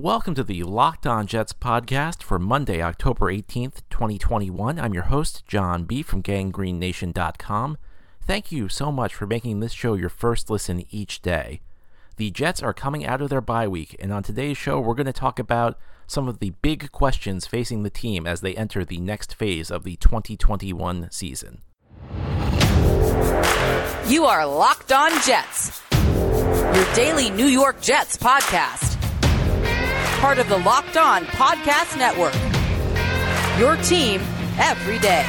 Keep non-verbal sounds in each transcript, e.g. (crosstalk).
Welcome to the Locked On Jets podcast for Monday, October 18th, 2021. I'm your host, John B. from ganggreennation.com. Thank you so much for making this show your first listen each day. The Jets are coming out of their bye week, and on today's show, we're going to talk about some of the big questions facing the team as they enter the next phase of the 2021 season. You are Locked On Jets, your daily New York Jets podcast. Part of the Locked On Podcast Network. Your team every day.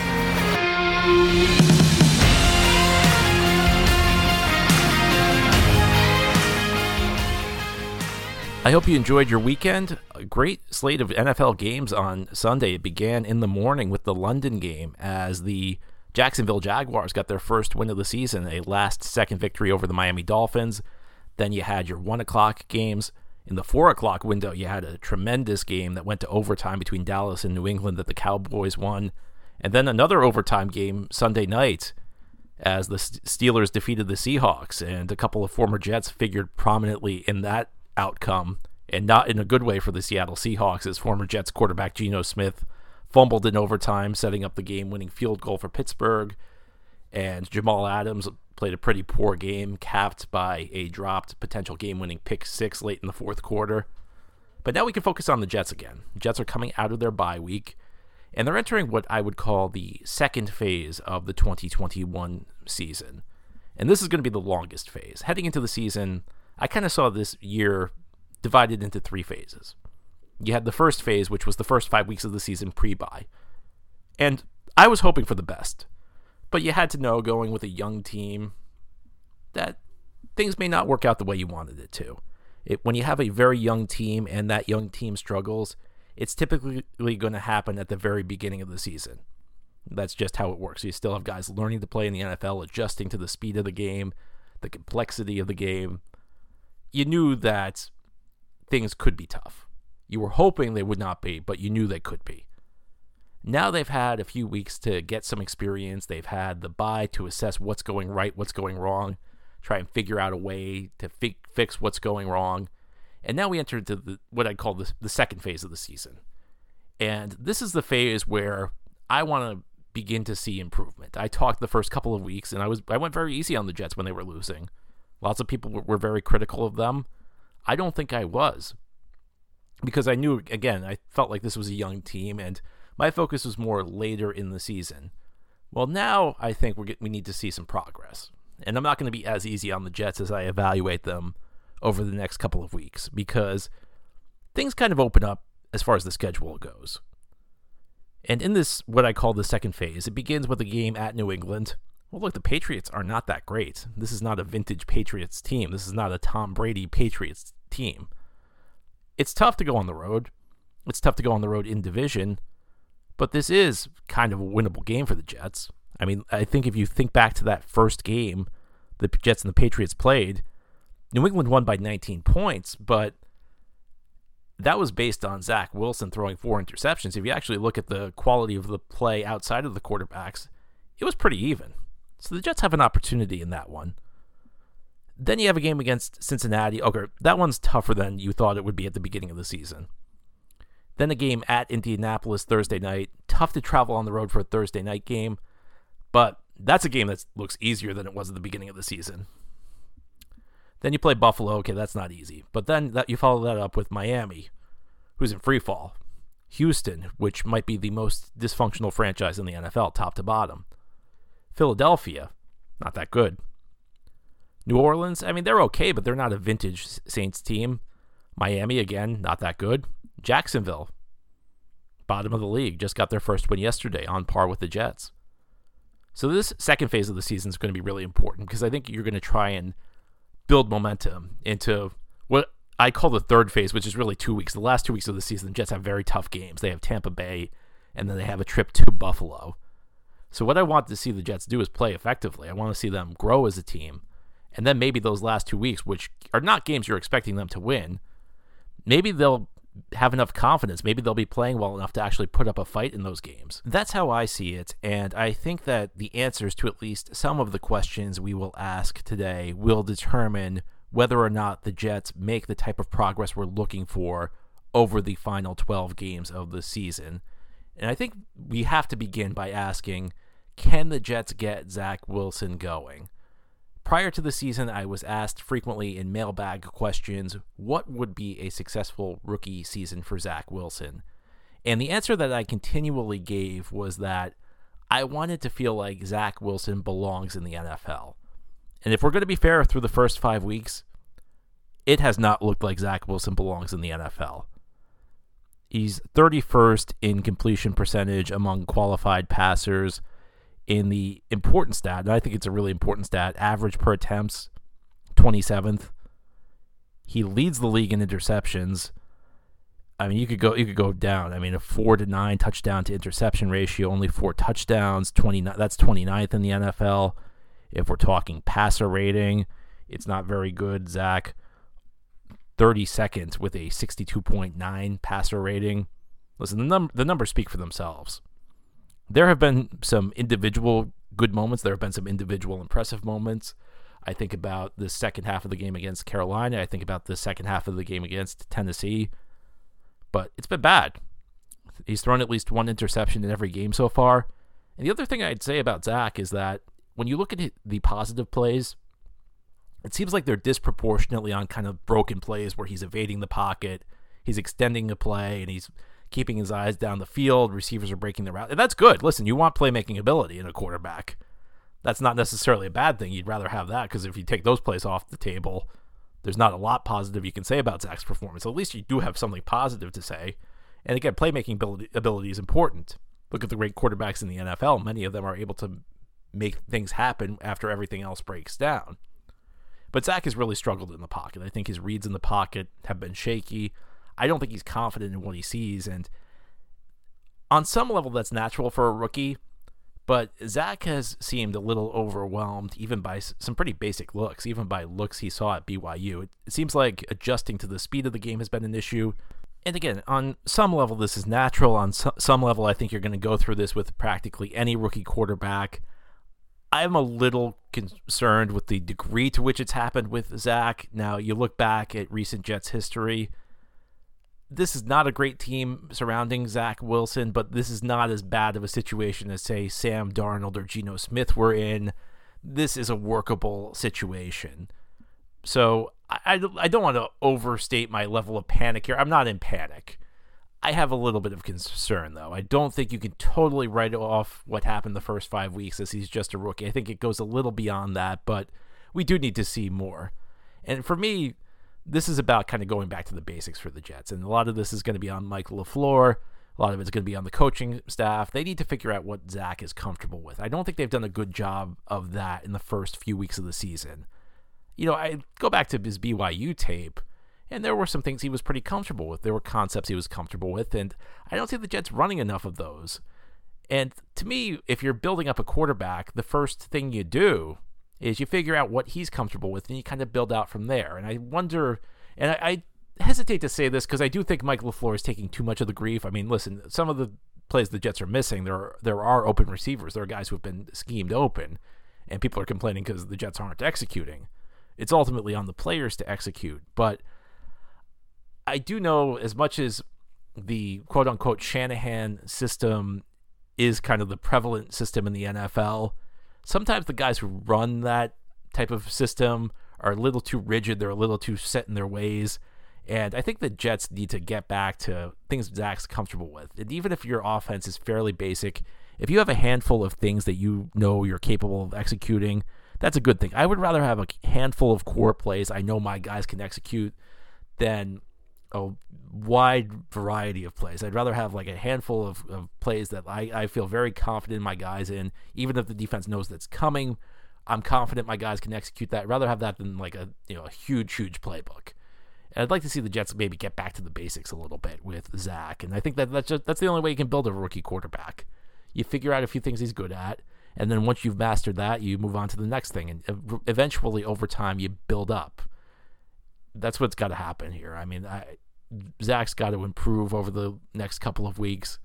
I hope you enjoyed your weekend. A great slate of NFL games on Sunday. It began in the morning with the London game as the Jacksonville Jaguars got their first win of the season, a last second victory over the Miami Dolphins. Then you had your one o'clock games. In the four o'clock window, you had a tremendous game that went to overtime between Dallas and New England that the Cowboys won. And then another overtime game Sunday night as the Steelers defeated the Seahawks. And a couple of former Jets figured prominently in that outcome, and not in a good way for the Seattle Seahawks, as former Jets quarterback Geno Smith fumbled in overtime, setting up the game winning field goal for Pittsburgh. And Jamal Adams played a pretty poor game, capped by a dropped potential game winning pick six late in the fourth quarter. But now we can focus on the Jets again. Jets are coming out of their bye week, and they're entering what I would call the second phase of the 2021 season. And this is going to be the longest phase. Heading into the season, I kind of saw this year divided into three phases. You had the first phase, which was the first five weeks of the season pre bye. And I was hoping for the best. But you had to know going with a young team that things may not work out the way you wanted it to. It, when you have a very young team and that young team struggles, it's typically going to happen at the very beginning of the season. That's just how it works. You still have guys learning to play in the NFL, adjusting to the speed of the game, the complexity of the game. You knew that things could be tough. You were hoping they would not be, but you knew they could be. Now they've had a few weeks to get some experience. They've had the bye to assess what's going right, what's going wrong, try and figure out a way to fi- fix what's going wrong. And now we enter into the, what I call the, the second phase of the season. And this is the phase where I want to begin to see improvement. I talked the first couple of weeks, and I was I went very easy on the Jets when they were losing. Lots of people were very critical of them. I don't think I was because I knew again I felt like this was a young team and my focus was more later in the season. Well, now I think we we need to see some progress, and I'm not going to be as easy on the Jets as I evaluate them over the next couple of weeks because things kind of open up as far as the schedule goes. And in this, what I call the second phase, it begins with a game at New England. Well, look, the Patriots are not that great. This is not a vintage Patriots team. This is not a Tom Brady Patriots team. It's tough to go on the road. It's tough to go on the road in division, but this is kind of a winnable game for the Jets. I mean, I think if you think back to that first game the Jets and the Patriots played, New England won by 19 points, but that was based on Zach Wilson throwing four interceptions. If you actually look at the quality of the play outside of the quarterbacks, it was pretty even. So the Jets have an opportunity in that one. Then you have a game against Cincinnati. Okay, that one's tougher than you thought it would be at the beginning of the season. Then a game at Indianapolis Thursday night. Tough to travel on the road for a Thursday night game, but that's a game that looks easier than it was at the beginning of the season. Then you play Buffalo. Okay, that's not easy. But then that you follow that up with Miami, who's in free fall. Houston, which might be the most dysfunctional franchise in the NFL, top to bottom. Philadelphia, not that good. New Orleans, I mean, they're okay, but they're not a vintage Saints team. Miami, again, not that good. Jacksonville, bottom of the league, just got their first win yesterday on par with the Jets. So this second phase of the season is going to be really important because I think you're going to try and build momentum into what I call the third phase, which is really two weeks. The last two weeks of the season, the Jets have very tough games. They have Tampa Bay, and then they have a trip to Buffalo. So what I want to see the Jets do is play effectively. I want to see them grow as a team and then maybe those last two weeks, which are not games you're expecting them to win, maybe they'll have enough confidence. Maybe they'll be playing well enough to actually put up a fight in those games. That's how I see it. And I think that the answers to at least some of the questions we will ask today will determine whether or not the Jets make the type of progress we're looking for over the final 12 games of the season. And I think we have to begin by asking can the Jets get Zach Wilson going? Prior to the season, I was asked frequently in mailbag questions what would be a successful rookie season for Zach Wilson. And the answer that I continually gave was that I wanted to feel like Zach Wilson belongs in the NFL. And if we're going to be fair through the first five weeks, it has not looked like Zach Wilson belongs in the NFL. He's 31st in completion percentage among qualified passers in the important stat, and I think it's a really important stat average per attempts, 27th. He leads the league in interceptions. I mean, you could go you could go down. I mean, a four to nine touchdown to interception ratio, only four touchdowns, twenty that's 29th in the NFL. If we're talking passer rating, it's not very good. Zach, 30 seconds with a 62.9 passer rating. Listen, the num- the numbers speak for themselves. There have been some individual good moments. There have been some individual impressive moments. I think about the second half of the game against Carolina. I think about the second half of the game against Tennessee but it's been bad. He's thrown at least one interception in every game so far. And the other thing I'd say about Zach is that when you look at the positive plays, it seems like they're disproportionately on kind of broken plays where he's evading the pocket, he's extending the play, and he's keeping his eyes down the field. Receivers are breaking the route. And that's good. Listen, you want playmaking ability in a quarterback. That's not necessarily a bad thing. You'd rather have that because if you take those plays off the table, there's not a lot positive you can say about Zach's performance. At least you do have something positive to say. And again, playmaking ability, ability is important. Look at the great quarterbacks in the NFL. Many of them are able to make things happen after everything else breaks down. But Zach has really struggled in the pocket. I think his reads in the pocket have been shaky. I don't think he's confident in what he sees. And on some level, that's natural for a rookie. But Zach has seemed a little overwhelmed, even by some pretty basic looks, even by looks he saw at BYU. It, seems like adjusting to the speed of the game has been an issue. And again, on some level, this is natural. On so, some level, I think you're going to go through this with practically any rookie quarterback. I'm a little concerned with the degree to which it's happened with Zach. Now, you look back at recent Jets history this is not a great team surrounding Zach Wilson, but this is not as bad of a situation as, say, Sam Darnold or Geno Smith were in. This is a workable situation. So I, I don't want to overstate my level of panic here. I'm not in panic. I have a little bit of concern, though. I don't think you can totally write off what happened the first five weeks as he's just a rookie. I think it goes a little beyond that, but we do need to see more. And for me, this is about kind of going back to the basics for the Jets. And a lot of this is going to be on Mike LaFleur. A lot of it's going to be on the coaching staff. They need to figure out what Zach is comfortable with. I don't think they've done a good job of that in the first few weeks of the season. You know, I go back to his BYU tape, and there were some things he was pretty comfortable with. There were concepts he was comfortable with, and I don't see the Jets running enough of those. And to me, if you're building up a quarterback, the first thing you do is you figure out what he's comfortable with and you kind of build out from there. And I wonder, and I, I hesitate to say this because I do think Mike LaFleur is taking too much of the grief. I mean, listen, some of the plays the Jets are missing, there are, there are open receivers. There are guys who have been schemed open, and people are complaining because the Jets aren't executing. It's ultimately on the players to execute. But I do know as much as the quote unquote Shanahan system is kind of the prevalent system in the NFL sometimes the guys who run that type of system are a little too rigid. They're a little too set in their ways. And I think the Jets need to get back to things Zach's comfortable with. And even if your offense is fairly basic, if you have a handful of things that you know you're capable of executing, that's a good thing. I would rather have a handful of core plays I know my guys can execute than a wide variety of plays. I'd rather have like a handful of, of plays that I, I feel very confident in my guys in, even if the defense knows that's coming. I'm confident my guys can execute that. I'd rather have that than like a you know a huge, huge playbook. And I'd like to see the Jets maybe get back to the basics a little bit with Zach. And I think that that's just that's the only way you can build a rookie quarterback. You figure out a few things he's good at, and then once you've mastered that, you move on to the next thing, and eventually over time you build up that's what's got to happen here. I mean, I, Zach's got to improve over the next couple of weeks.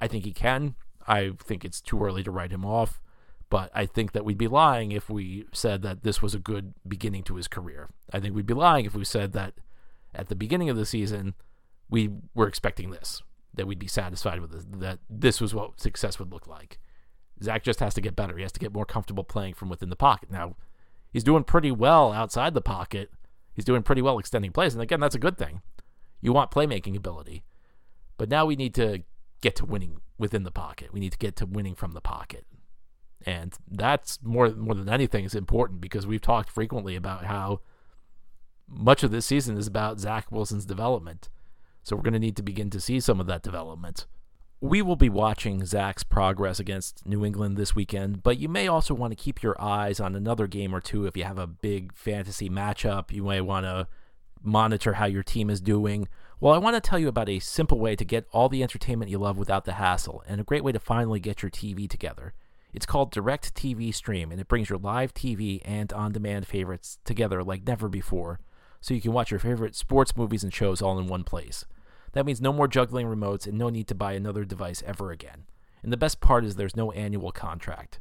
I think he can. I think it's too early to write him off, but I think that we'd be lying if we said that this was a good beginning to his career. I think we'd be lying if we said that at the beginning of the season we were expecting this, that we'd be satisfied with this, that this was what success would look like. Zach just has to get better. He has to get more comfortable playing from within the pocket. Now, he's doing pretty well outside the pocket. He's doing pretty well extending plays. And again, that's a good thing. You want playmaking ability. But now we need to get to winning within the pocket. We need to get to winning from the pocket. And that's more more than anything is important because we've talked frequently about how much of this season is about Zach Wilson's development. So we're going to need to begin to see some of that development. We will be watching Zach's progress against New England this weekend, but you may also want to keep your eyes on another game or two if you have a big fantasy matchup. You may want to monitor how your team is doing. Well, I want to tell you about a simple way to get all the entertainment you love without the hassle, and a great way to finally get your TV together. It's called Direct TV Stream, and it brings your live TV and on demand favorites together like never before, so you can watch your favorite sports movies and shows all in one place. That means no more juggling remotes and no need to buy another device ever again. And the best part is there's no annual contract.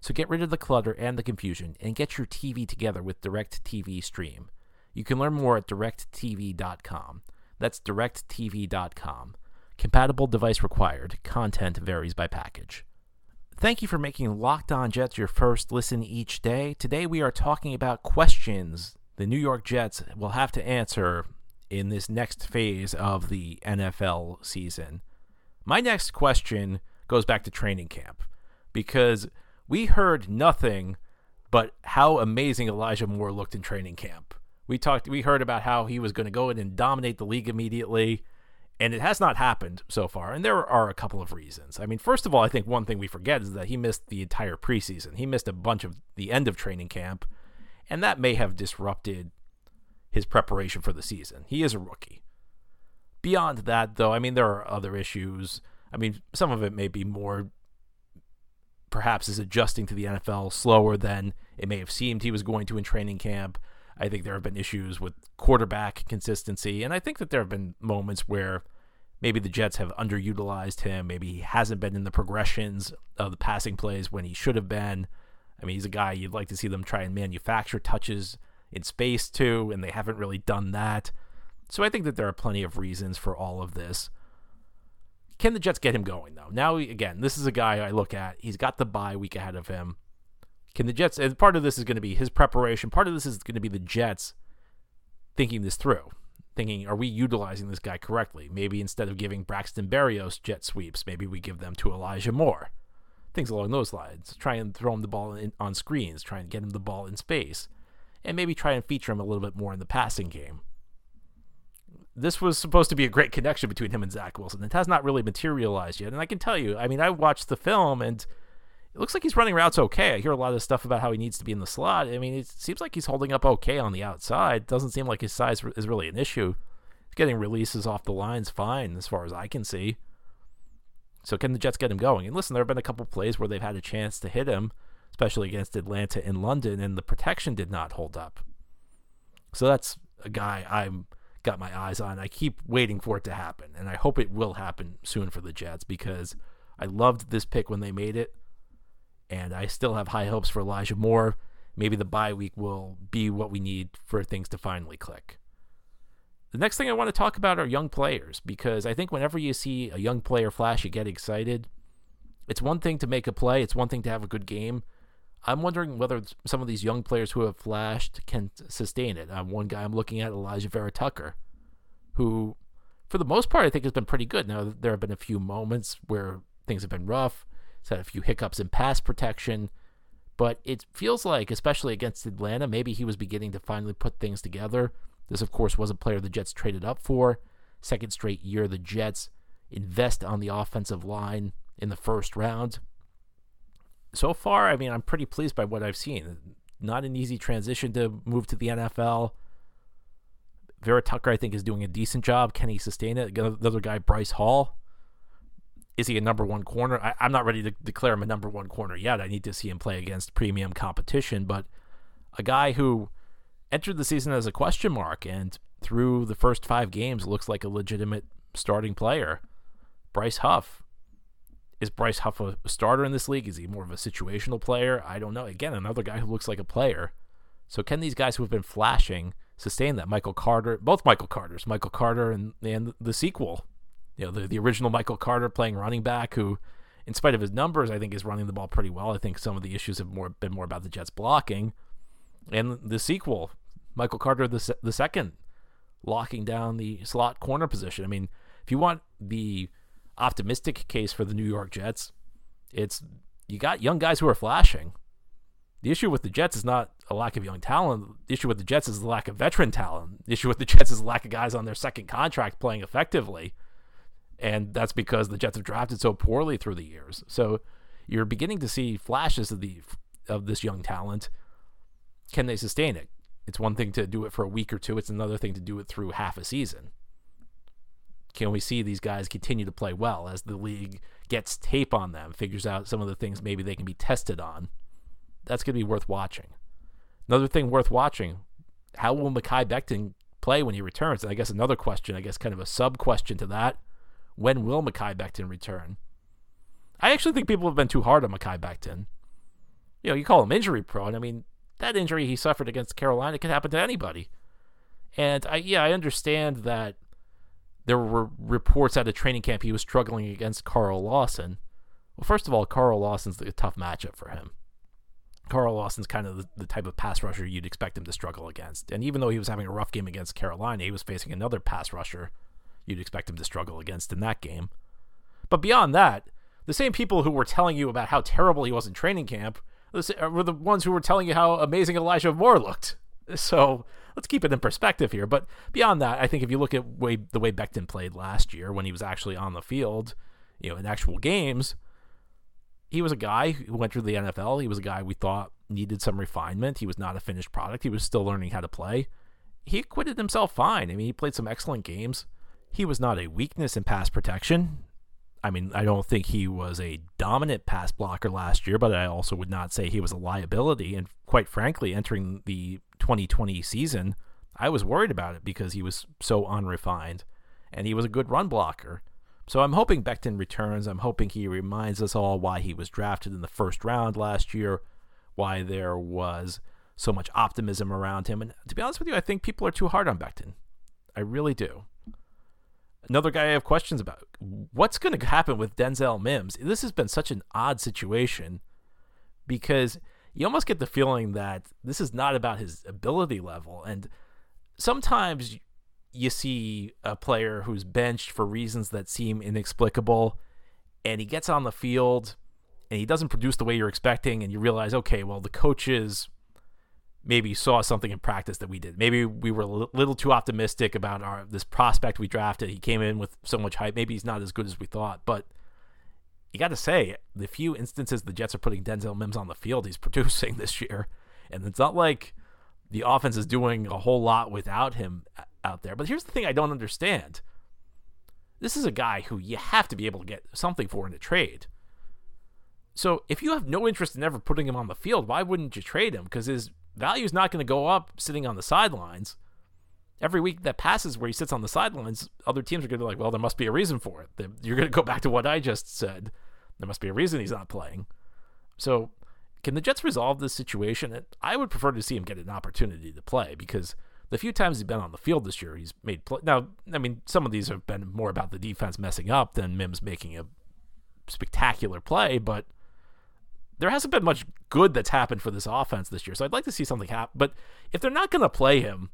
So get rid of the clutter and the confusion and get your TV together with Direct TV Stream. You can learn more at directtv.com. That's directtv.com. Compatible device required. Content varies by package. Thank you for making Locked On Jets your first listen each day. Today we are talking about questions the New York Jets will have to answer in this next phase of the NFL season. My next question goes back to training camp because we heard nothing but how amazing Elijah Moore looked in training camp. We talked we heard about how he was going to go in and dominate the league immediately and it has not happened so far. And there are a couple of reasons. I mean, first of all, I think one thing we forget is that he missed the entire preseason. He missed a bunch of the end of training camp, and that may have disrupted his preparation for the season. He is a rookie. Beyond that, though, I mean, there are other issues. I mean, some of it may be more perhaps is adjusting to the NFL slower than it may have seemed he was going to in training camp. I think there have been issues with quarterback consistency, and I think that there have been moments where maybe the Jets have underutilized him. Maybe he hasn't been in the progressions of the passing plays when he should have been. I mean, he's a guy you'd like to see them try and manufacture touches in space too, and they haven't really done that. So I think that there are plenty of reasons for all of this. Can the Jets get him going though? Now again, this is a guy I look at. He's got the bye week ahead of him. Can the Jets, and part of this is going to be his preparation, part of this is going to be the Jets thinking this through, thinking, are we utilizing this guy correctly? Maybe instead of giving Braxton Berrios jet sweeps, maybe we give them to Elijah Moore. Things along those lines. Try and throw him the ball in, on screens, try and get him the ball in space, and maybe try and feature him a little bit more in the passing game. This was supposed to be a great connection between him and Zach Wilson. It has not really materialized yet. And I can tell you, I mean, I watched the film and it looks like he's running routes okay. I hear a lot of stuff about how he needs to be in the slot. I mean, it seems like he's holding up okay on the outside. Doesn't seem like his size is really an issue. He's getting releases off the lines fine as far as I can see. So can the Jets get him going? And listen, there have been a couple plays where they've had a chance to hit him, especially against Atlanta and London, and the protection did not hold up. So that's a guy I'm got my eyes on. I keep waiting for it to happen, and I hope it will happen soon for the Jets because I loved this pick when they made it and I still have high hopes for Elijah Moore. Maybe the bye week will be what we need for things to finally click. The next thing I want to talk about are young players because I think whenever you see a young player flash, you get excited. It's one thing to make a play, it's one thing to have a good game. I'm wondering whether some of these young players who have flashed can sustain it. One guy I'm looking at, Alijah Vera-Tucker, who, for the most part, I think has been pretty good. Now, there have been a few moments where things have been rough. He's had a few hiccups in pass protection, but it feels like, especially against Atlanta, maybe he was beginning to finally put things together. This, of course, was a player the Jets traded up for. Second straight year, the Jets invest on the offensive line in the first round. So far, I mean, I'm pretty pleased by what I've seen. Not an easy transition to move to the NFL. Vera-Tucker, I think, is doing a decent job. Can he sustain it? Another guy, Bryce Hall, is he a number one corner? I, am not ready to declare him a number one corner yet. I need to see him play against premium competition, but a guy who entered the season as a question mark and through the first five games looks like a legitimate starting player. Bryce Huff. Is Bryce Huff a starter in this league? Is he more of a situational player? I don't know. Again, another guy who looks like a player. So can these guys who have been flashing sustain that. Michael Carter, both Michael Carters, Michael Carter and and the sequel, you know, the the original Michael Carter playing running back who in spite of his numbers, I think is running the ball pretty well. I think some of the issues have more been more about the Jets blocking, and the sequel, Michael Carter the the second, locking down the slot corner position. I mean, if you want the optimistic case for the New York Jets, it's you got young guys who are flashing. The issue with the Jets is not a lack of young talent. The issue with the Jets is the lack of veteran talent. The issue with the Jets is the lack of guys on their second contract playing effectively. And that's because the Jets have drafted so poorly through the years. So you're beginning to see flashes of the of this young talent. Can they sustain it? It's one thing to do it for a week or two. It's another thing to do it through half a season. Can we see these guys continue to play well as the league gets tape on them, figures out some of the things maybe they can be tested on? That's going to be worth watching. Another thing worth watching: how will Mekhi Becton play when he returns? And I guess another question, I guess kind of a sub question to that: when will Mekhi Becton return? I actually think people have been too hard on Mekhi Becton. You know, you call him injury prone. I mean, that injury he suffered against Carolina could happen to anybody. And I, yeah, I understand that there were reports at a training camp he was struggling against Carl Lawson. Well, first of all, Carl Lawson's a tough matchup for him. Carl Lawson's kind of the, the, type of pass rusher you'd expect him to struggle against. And even though he was having a rough game against Carolina, he was facing another pass rusher you'd expect him to struggle against in that game. But beyond that, the same people who were telling you about how terrible he was in training camp were the ones who were telling you how amazing Elijah Moore looked. So let's keep it in perspective here. But beyond that, I think if you look at way, the way Becton played last year when he was actually on the field, you know, in actual games, he was a guy who went through the NFL. He was a guy we thought needed some refinement. He was not a finished product. He was still learning how to play. He acquitted himself fine. I mean, he played some excellent games. He was not a weakness in pass protection. I mean, I don't think he was a dominant pass blocker last year, but I also would not say he was a liability. And quite frankly, entering the 2020 season, I was worried about it because he was so unrefined and he was a good run blocker. So I'm hoping Becton returns. I'm hoping he reminds us all why he was drafted in the first round last year, why there was so much optimism around him. And to be honest with you, I think people are too hard on Becton. I really do. Another guy I have questions about. What's going to happen with Denzel Mims? This has been such an odd situation because you almost get the feeling that this is not about his ability level. And sometimes you see a player who's benched for reasons that seem inexplicable and he gets on the field and he doesn't produce the way you're expecting and you realize okay well the coaches maybe saw something in practice that we did maybe we were a little too optimistic about our this prospect we drafted he came in with so much hype maybe he's not as good as we thought but you got to say the few instances the Jets are putting Denzel Mims on the field he's (laughs) producing this year and it's not like the offense is doing a whole lot without him uh, out there. But here's the thing I don't understand. This is a guy who you have to be able to get something for in a trade. So if you have no interest in ever putting him on the field, why wouldn't you trade him? Because his value is not going to go up sitting on the sidelines. Every week that passes where he sits on the sidelines, other teams are going to be like, well, there must be a reason for it. You're going to go back to what I just said. There must be a reason he's not playing. So can the Jets resolve this situation? I would prefer to see him get an opportunity to play because the few times he's been on the field this year, he's made play. Now, I mean, some of these have been more about the defense messing up than Mims making a spectacular play, but there hasn't been much good that's happened for this offense this year. So I'd like to see something happen. But if they're not going to play him,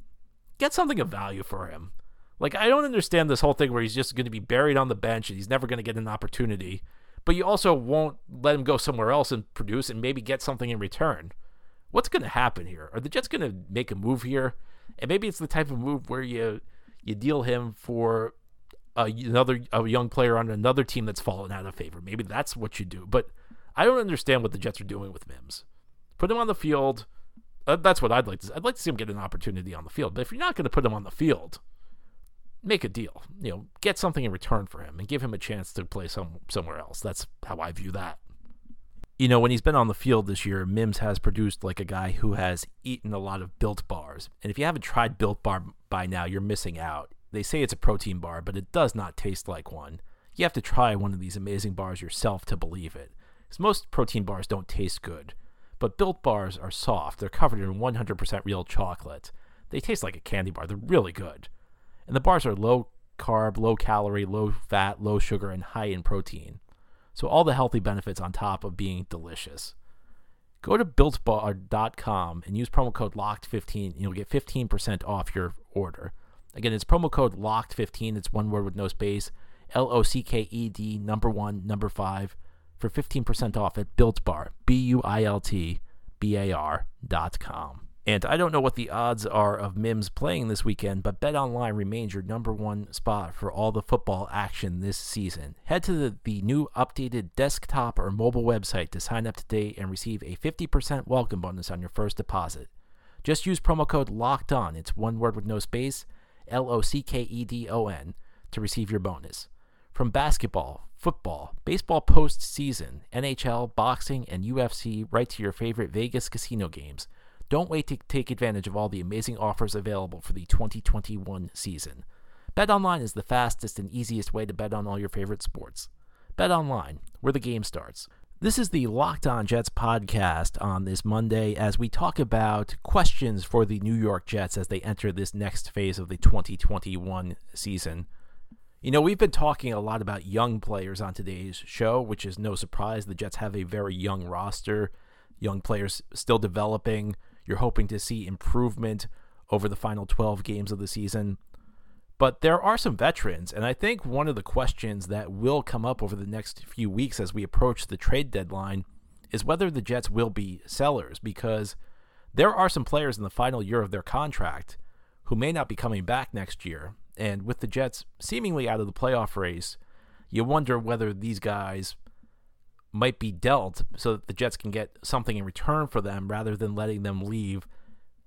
get something of value for him. Like, I don't understand this whole thing where he's just going to be buried on the bench and he's never going to get an opportunity, but you also won't let him go somewhere else and produce and maybe get something in return. What's going to happen here? Are the Jets going to make a move here? and maybe it's the type of move where you you deal him for a, another a young player on another team that's fallen out of favor. Maybe that's what you do. But I don't understand what the Jets are doing with Mims. Put him on the field. Uh, that's what I'd like to. See. I'd like to see him get an opportunity on the field. But if you're not going to put him on the field, make a deal. You know, get something in return for him and give him a chance to play some somewhere else. That's how I view that you know, when he's been on the field this year, Mims has produced like a guy who has eaten a lot of built bars. And if you haven't tried built bar by now, you're missing out. They say it's a protein bar, but it does not taste like one. You have to try one of these amazing bars yourself to believe it. Because most protein bars don't taste good. But built bars are soft. They're covered in 100% real chocolate. They taste like a candy bar. They're really good. And the bars are low carb, low calorie, low fat, low sugar, and high in protein. So all the healthy benefits on top of being delicious. Go to builtbar.com and use promo code LOCKED15 and you'll get 15% off your order. Again, it's promo code LOCKED15. It's one word with no space. L O C K E D number one, number five for 15% off at Built B U I L T B A R dot com. And I don't know what the odds are of Mims playing this weekend, but BetOnline remains your number one spot for all the football action this season. Head to the, the new updated desktop or mobile website to sign up today and receive a 50% welcome bonus on your first deposit. Just use promo code LOCKED ON, it's one word with no space, L O C K E D O N, to receive your bonus. From basketball, football, baseball postseason, NHL, boxing, and UFC, right to your favorite Vegas casino games. Don't wait to take advantage of all the amazing offers available for the 2021 season. BetOnline is the fastest and easiest way to bet on all your favorite sports. BetOnline, where the game starts. This is the Locked On Jets podcast on this Monday as we talk about questions for the New York Jets as they enter this next phase of the 2021 season. You know, we've been talking a lot about young players on today's show, which is no surprise. The Jets have a very young roster, young players still developing. You're hoping to see improvement over the final 12 games of the season. But there are some veterans, and I think one of the questions that will come up over the next few weeks as we approach the trade deadline is whether the Jets will be sellers because there are some players in the final year of their contract who may not be coming back next year and with the Jets seemingly out of the playoff race, you wonder whether these guys might be dealt so that the Jets can get something in return for them rather than letting them leave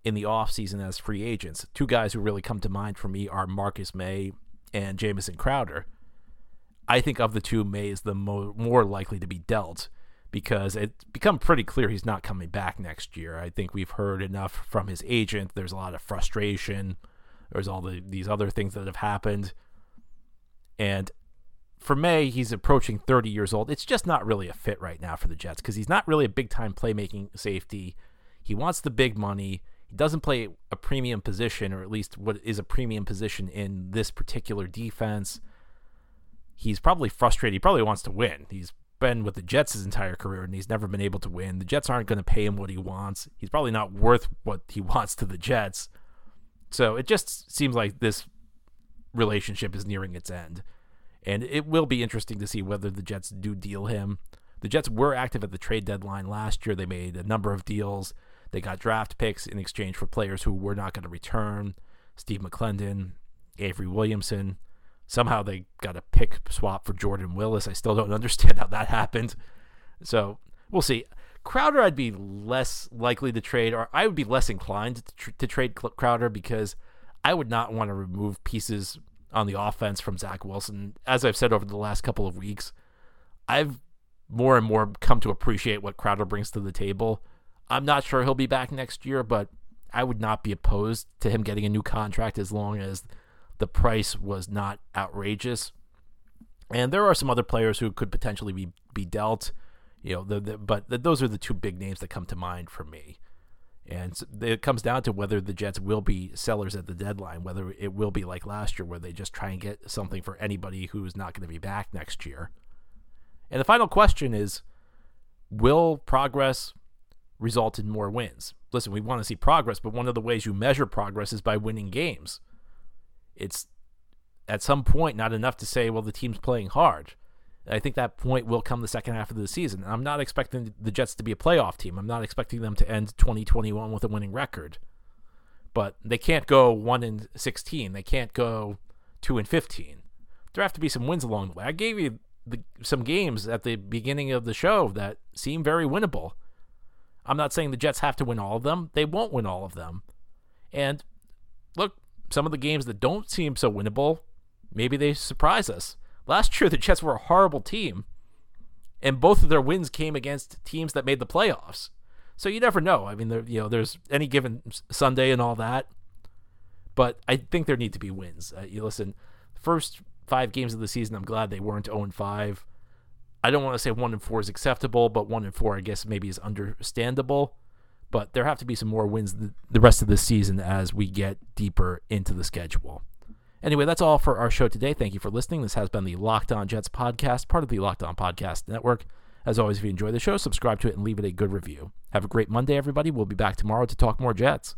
in the offseason as free agents. Two guys who really come to mind for me are Marcus Maye and Jamison Crowder. I think of the two, Maye is the mo- more likely to be dealt because it's become pretty clear he's not coming back next year. I think we've heard enough from his agent. There's a lot of frustration there's all the these other things that have happened. And for Maye, he's approaching 30 years old. It's just not really a fit right now for the Jets because he's not really a big time playmaking safety. He wants the big money. He doesn't play a premium position, or at least what is a premium position in this particular defense. He's probably frustrated. He probably wants to win. He's been with the Jets his entire career and he's never been able to win. The Jets aren't going to pay him what he wants. He's probably not worth what he (laughs) wants to the Jets. So it just seems like this relationship is nearing its end. And it will be interesting to see whether the Jets do deal him. The Jets were active at the trade deadline last year. They made a number of deals. They got draft picks in exchange for players who were not going to return. Steve McLendon, Avery Williamson. Somehow they got a pick swap for Jordan Willis. I still don't (laughs) understand how that happened. So we'll see. Crowder, I'd be less likely to trade, or I would be less inclined to, tr- to trade Crowder because I would not want to remove pieces on the offense from Zach Wilson. As I've said over the last couple of weeks, I've more and more come to appreciate what Crowder brings to the table. I'm not sure he'll be back next year, but I would not be opposed to him getting a new contract as long as the price was not outrageous. And there are some other players who could potentially be, be dealt you know, the, the, but the, those are the two big names that come to mind for me. And it comes down to whether the Jets will be sellers at the deadline, whether it will be like last year, where they just try and get something for anybody who's not going to be back next year. And the final question is Will progress result in more wins? Listen, we want to see progress, but one of the ways you measure progress is by winning games. It's at some point not enough to say, well, the team's playing hard. I think that point will come the second half of the season. I'm not expecting the Jets to be a playoff team. I'm not expecting them to end 2021 with a winning record. But they can't go 1 and 16. They can't go 2 and 15. There have to be some wins along the way. I gave you the, some games at the beginning of the show that seem very winnable. I'm not saying the Jets have to win all of them. They won't win all of them. And look, some of the games that don't seem so winnable, maybe they surprise us. Last year, the Jets were a horrible team, and both of their wins came against teams that made the playoffs. So you never know. I mean, there, you know, there's any given Sunday and all that, but I think there need to be wins. Uh, you listen, first five games of the season, I'm glad they weren't 0 5. I don't want to say 1 and 4 is acceptable, but 1 and 4, I guess, maybe is understandable. but there have to be some more wins the, the rest of the season as we get deeper into the schedule. Anyway, that's all for our show today. Thank you for listening. This has been the Locked On Jets podcast, part of the Locked On Podcast Network. As always, if you enjoy the show, subscribe to it and leave it a good review. Have a great Monday, everybody. We'll be back tomorrow to talk more Jets.